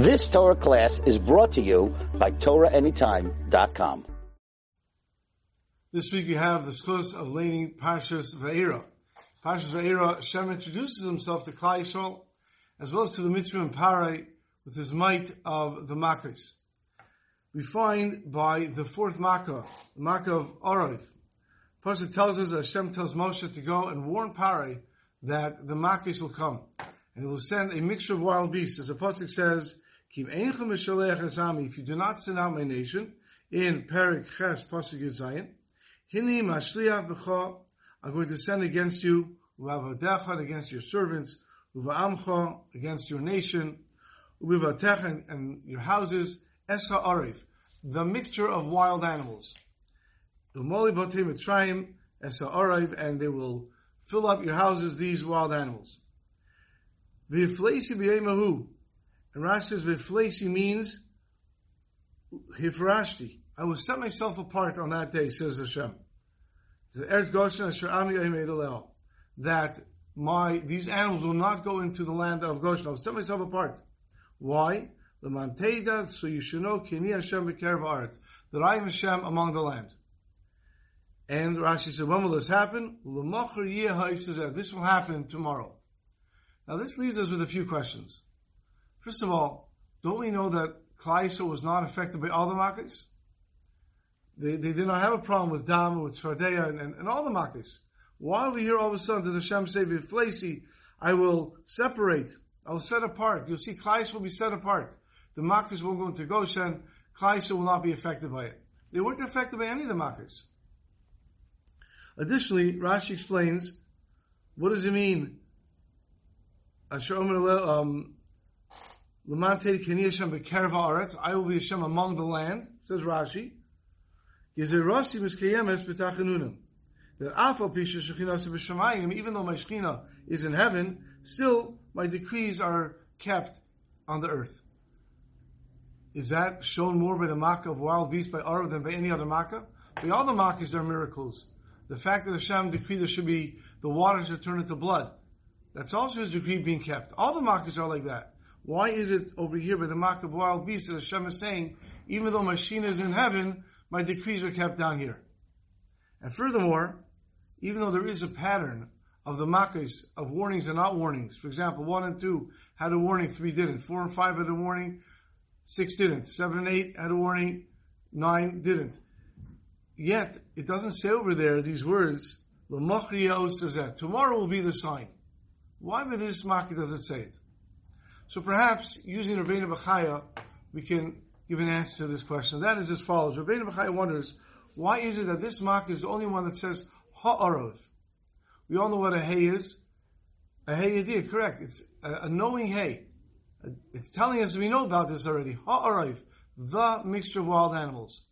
This Torah class is brought to you by TorahAnytime.com. This week we have the schus of learning Parshas Va'era. Parshas Va'era, Hashem introduces himself to Klal Yisrael, as well as to the Mitzvah and Parai, with his might of the Makkahs. We find by the fourth Makkah, the Makkah of Orov, Pasha tells us that Hashem tells Moshe to go and warn Parai that the Makkahs will come. And he will send a mixture of wild beasts. As the Pasuk says, if you do not send out my nation, in Perik Ches Pasuk Yud Zayin, Hini Mashliach B'cha, I'm going to send against you, Uvavadecha, against your servants, Uva'amcha, against your nation, Uvivatecha, and your houses, Esa Arif, the mixture of wild animals. Umoli Botim Mitzrayim, Esa Arif, and they will fill up your houses, these wild animals. V'ifleisi b'yemahu, and Rashi says, Viflesi means Hifrashti. I will set myself apart on that day, says Hashem. That my these animals will not go into the land of Goshen. I will set myself apart. Why? The Manteda, so you should know Kini Hashem Aretz, that I am Hashem among the land. And Rashi said, when will this happen? He says that this will happen tomorrow. Now this leaves us with a few questions. First of all, don't we know that Klal was not affected by all the Makkahs? They, they did not have a problem with Dam, with Tzefardeia, and, and, and, all the Makkahs. Why are we here all of a sudden does Hashem say, Viflasi, I will separate, I will set apart. You'll see Klal will be set apart. The Makkahs won't go into Goshen, Klal will not be affected by it. They weren't affected by any of the Makkahs. Additionally, Rashi explains, what does it mean? Um, I will be Hashem among the land, says Rashi. That even though my Shekhinah is in heaven, still my decrees are kept on the earth. Is that shown more by the Makkah of wild beasts by Arav than by any other Makkah? By all the Makkahs are miracles. The fact that Hashem decreed there should be the waters that turn into blood. That's also his decree being kept. All the Makkahs are like that. Why is it over here by the makkah of wild beasts that Hashem is saying, even though my Shekhinah is in heaven, my decrees are kept down here? And furthermore, even though there is a pattern of the makkahs of warnings and not warnings, for example, one and two had a warning, three didn't. Four and five had a warning, six didn't. Seven and eight had a warning, nine didn't. Yet, it doesn't say over there these words, Tomorrow will be the sign. Why by this makkah does it say it? So perhaps using Rabbeinu Bechaya, we can give an answer to this question. That is as follows. Rabbeinu Bechaya wonders, why is it that this makkah is the only one that says ha'arav? We all know what a hay is. A hay idea, correct. It's a, a knowing hay. It's telling us we know about this already. Ha'arav, the mixture of wild animals.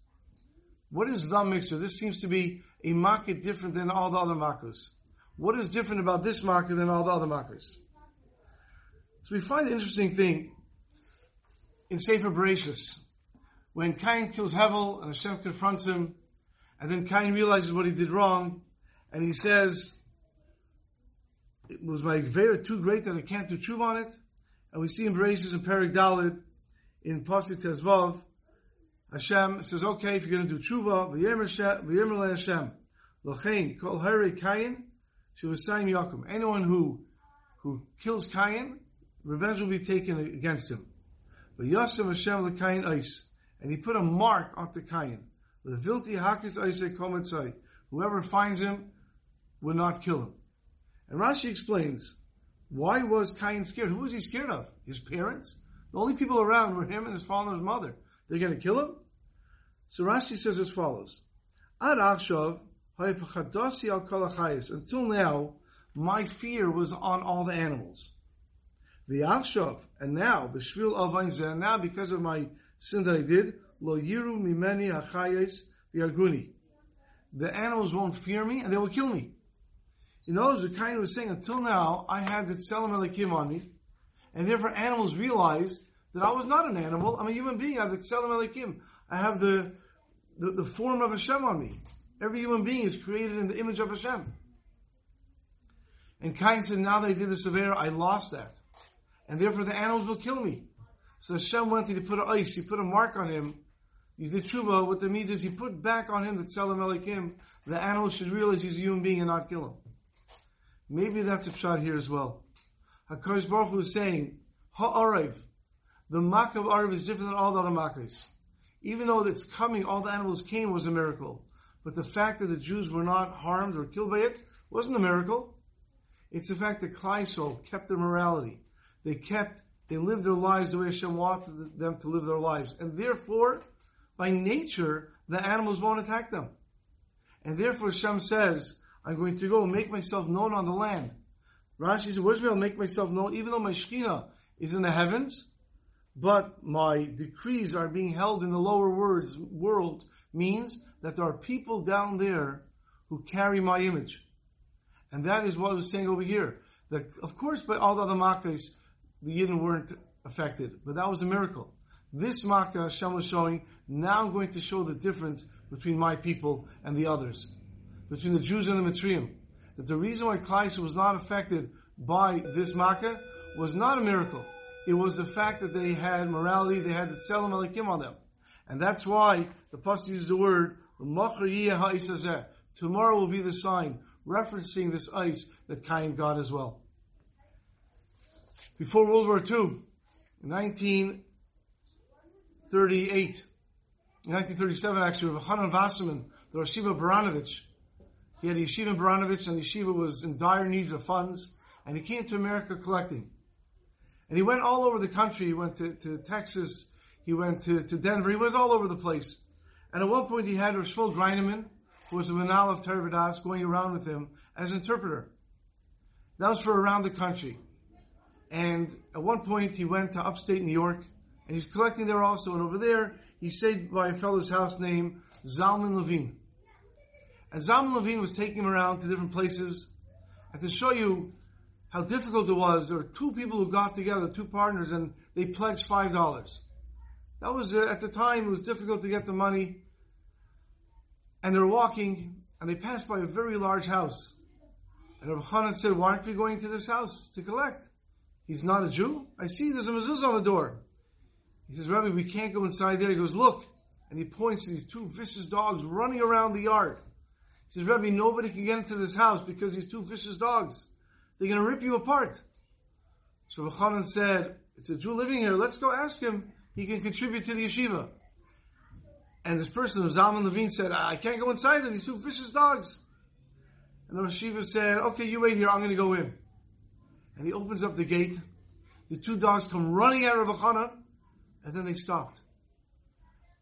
What is the mixture? This seems to be a makkah different than all the other makkahs. What is different about this makkah than all the other makkahs? So we find an interesting thing in Sefer Bereshis. When Cain kills Hevel and Hashem confronts him, and then Cain realizes what he did wrong, and he says, it was my Gvera too great that I can't do tshuva on it. And we see in Bereshis and Perik Dalid, in Pasuk Tes Vav, Hashem says, okay, if you're going to do tshuva, v'yemer Hashem, l'chein, kol hare Cain, shuvasayim yakum. Anyone who, who kills Cain, revenge will be taken against him. But Yosef Hashem l'kayin ice, and he put a mark onto Cain. Vilti hakis ice Whoever finds him will not kill him. And Rashi explains, why was Cain scared? Who was he scared of? His parents? The only people around were him and his father and his mother. They're going to kill him? So Rashi says as follows, Ad Akshav, until now, my fear was on all the animals. The Achshav, and now, B'shvil Avain now because of my sin that I did, Lo Yiru Mimeni Achayes V'Yarguni. The animals won't fear me and they will kill me. In other words, the kind was saying, until now, I had the Tselem Elokim on me, and therefore animals realized that I was not an animal, I'm a human being, I have the Tselem Elokim. I have the, the, the form of Hashem on me. Every human being is created in the image of Hashem. And Cain said, now that I did the Severa, I lost that and therefore the animals will kill me. So Hashem wanted to put an os, he put a mark on him. You did tshuva, what that means is he put back on him the tzelem elokim, the animal should realize he's a human being and not kill him. Maybe that's a shot here as well. HaKadosh Baruch Hu is saying, Ha'arev, the makkah of Arev is different than all the other makkahs. Even though it's coming, all the animals came was a miracle. But the fact that the Jews were not harmed or killed by it wasn't a miracle. It's the fact that Kleisol kept their morality. They kept, they lived their lives the way Hashem wanted them to live their lives. And therefore, by nature, the animals won't attack them. And therefore Hashem says, I'm going to go make myself known on the land. Rashi says, where's me? I'll make myself known, even though my Shekhinah is in the heavens, but my decrees are being held in the lower words, world means that there are people down there who carry my image. And that is what I was saying over here. That, of course, by all the other Makkahs, the Yidden weren't affected, but that was a miracle. This Makkah, uh, Hashem was showing, now I'm going to show the difference between my people and the others. Between the Jews and the Mitzrayim. That the reason why Klaisu was not affected by this Makkah was not a miracle. It was the fact that they had morality, they had the Tzelem Elokim on them. And that's why the Pasuk used the word, Tomorrow will be the sign referencing this os that Cain got as well. Before World War II, in 1938, in 1937 actually, Rav Elchanan Wasserman, the Yeshiva Baranovich, he had Yeshiva Baranovich and the Yeshiva was in dire needs of funds, and he came to America collecting. And he went all over the country, he went to, to Texas, he went to, to Denver, he went all over the place. And at one point he had Rav Shmuel Greineman, who was a Manal of Tervadas, going around with him as interpreter. That was for around the country. And at one point he went to upstate New York, and he's collecting there also, and over there he stayed by a fellow's house named Zalman Levine. And Zalman Levine was taking him around to different places, and to show you how difficult it was, there were two people who got together, two partners, and they pledged five dollars. That was, uh, at the time, it was difficult to get the money, and they were walking, and they passed by a very large house. And Rav Chanan said, why aren't we going to this house to collect? He's not a Jew. I see there's a mezuzah on the door. He says, Rabbi, we can't go inside there. He goes, look. And he points to these two vicious dogs running around the yard. He says, Rabbi, nobody can get into this house because these two vicious dogs. They're going to rip you apart. So Rav Chanan said, it's a Jew living here. Let's go ask him. He can contribute to the yeshiva. And this person, Zalman Levine, said, I can't go inside these two vicious dogs. And the yeshiva said, okay, you wait here, I'm going to go in. And he opens up the gate. The two dogs come running out of Rav and then they stopped.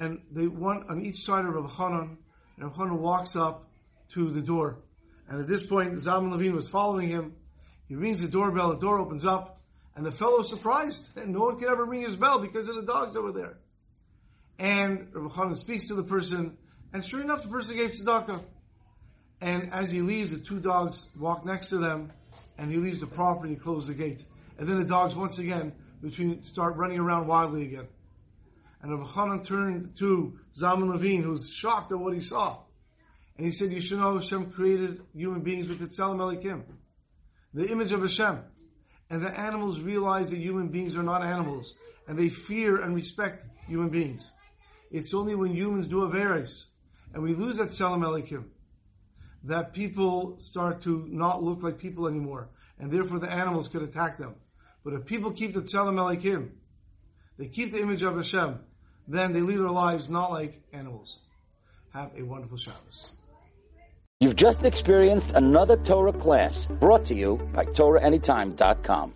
And they one on each side of Rav Chanan, and Rav walks up to the door. And at this point, Zalman Levine was following him. He rings the doorbell, the door opens up, and the fellow is surprised, and no one can ever ring his bell because of the dogs over there. And Rabbi Chanan speaks to the person, and sure enough, the person gave tzedakah. And as he leaves, the two dogs walk next to them, and he leaves the property and closes the gate. And then the dogs once again between start running around wildly again. And Chanan turned to Zalman Levine, was shocked at what he saw. And he said, you should know Hashem created human beings with the Tzelem Elokim, the image of Hashem. And the animals realize that human beings are not animals, and they fear and respect human beings. It's only when humans do Averis and we lose that Tzelem Elokim that people start to not look like people anymore, and therefore the animals could attack them. But if people keep the Tzelem Elokim, they keep the image of Hashem, then they lead their lives not like animals. Have a wonderful Shabbos. You've just experienced another Torah class brought to you by TorahAnytime.com.